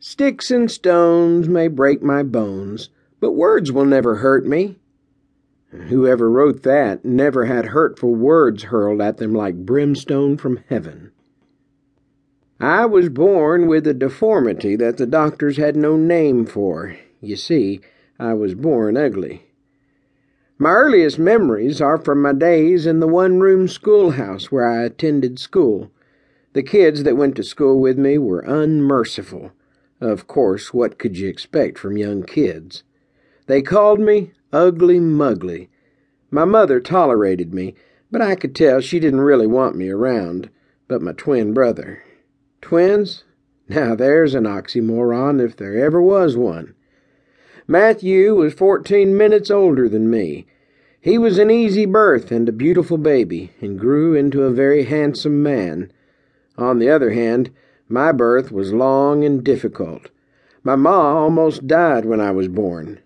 Sticks and stones may break my bones, but words will never hurt me. Whoever wrote that never had hurtful words hurled at them like brimstone from heaven. I was born with a deformity that the doctors had no name for. You see, I was born ugly. My earliest memories are from my days in the one room schoolhouse where I attended school. The kids that went to school with me were unmerciful. Of course, what could you expect from young kids? They called me Ugly Mugly. My mother tolerated me, but I could tell she didn't really want me around. But my twin brother. Twins? Now there's an oxymoron if there ever was one. Matthew was fourteen minutes older than me. He was an easy birth and a beautiful baby, and grew into a very handsome man. On the other hand, my birth was long and difficult. My ma almost died when I was born.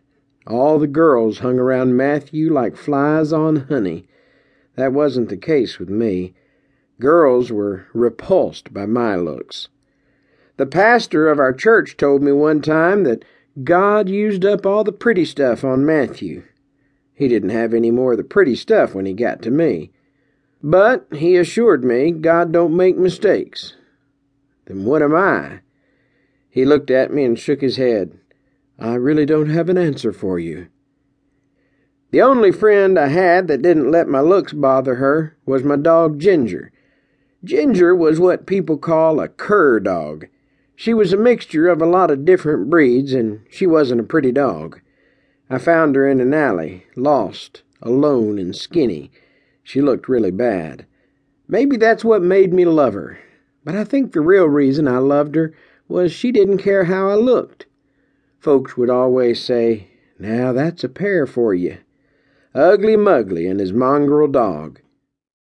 All the girls hung around Matthew like flies on honey. That wasn't the case with me. Girls were repulsed by my looks. The pastor of our church told me one time that God used up all the pretty stuff on Matthew. He didn't have any more of the pretty stuff when he got to me. But he assured me God don't make mistakes. Then what am I? He looked at me and shook his head. I really don't have an answer for you. The only friend I had that didn't let my looks bother her was my dog Ginger. Ginger was what people call a cur dog. She was a mixture of a lot of different breeds, and she wasn't a pretty dog. I found her in an alley, lost, alone, and skinny. She looked really bad. Maybe that's what made me love her. But I think the real reason I loved her was she didn't care how I looked. Folks would always say, Now that's a pair for you. Ugly Mugly and his mongrel dog.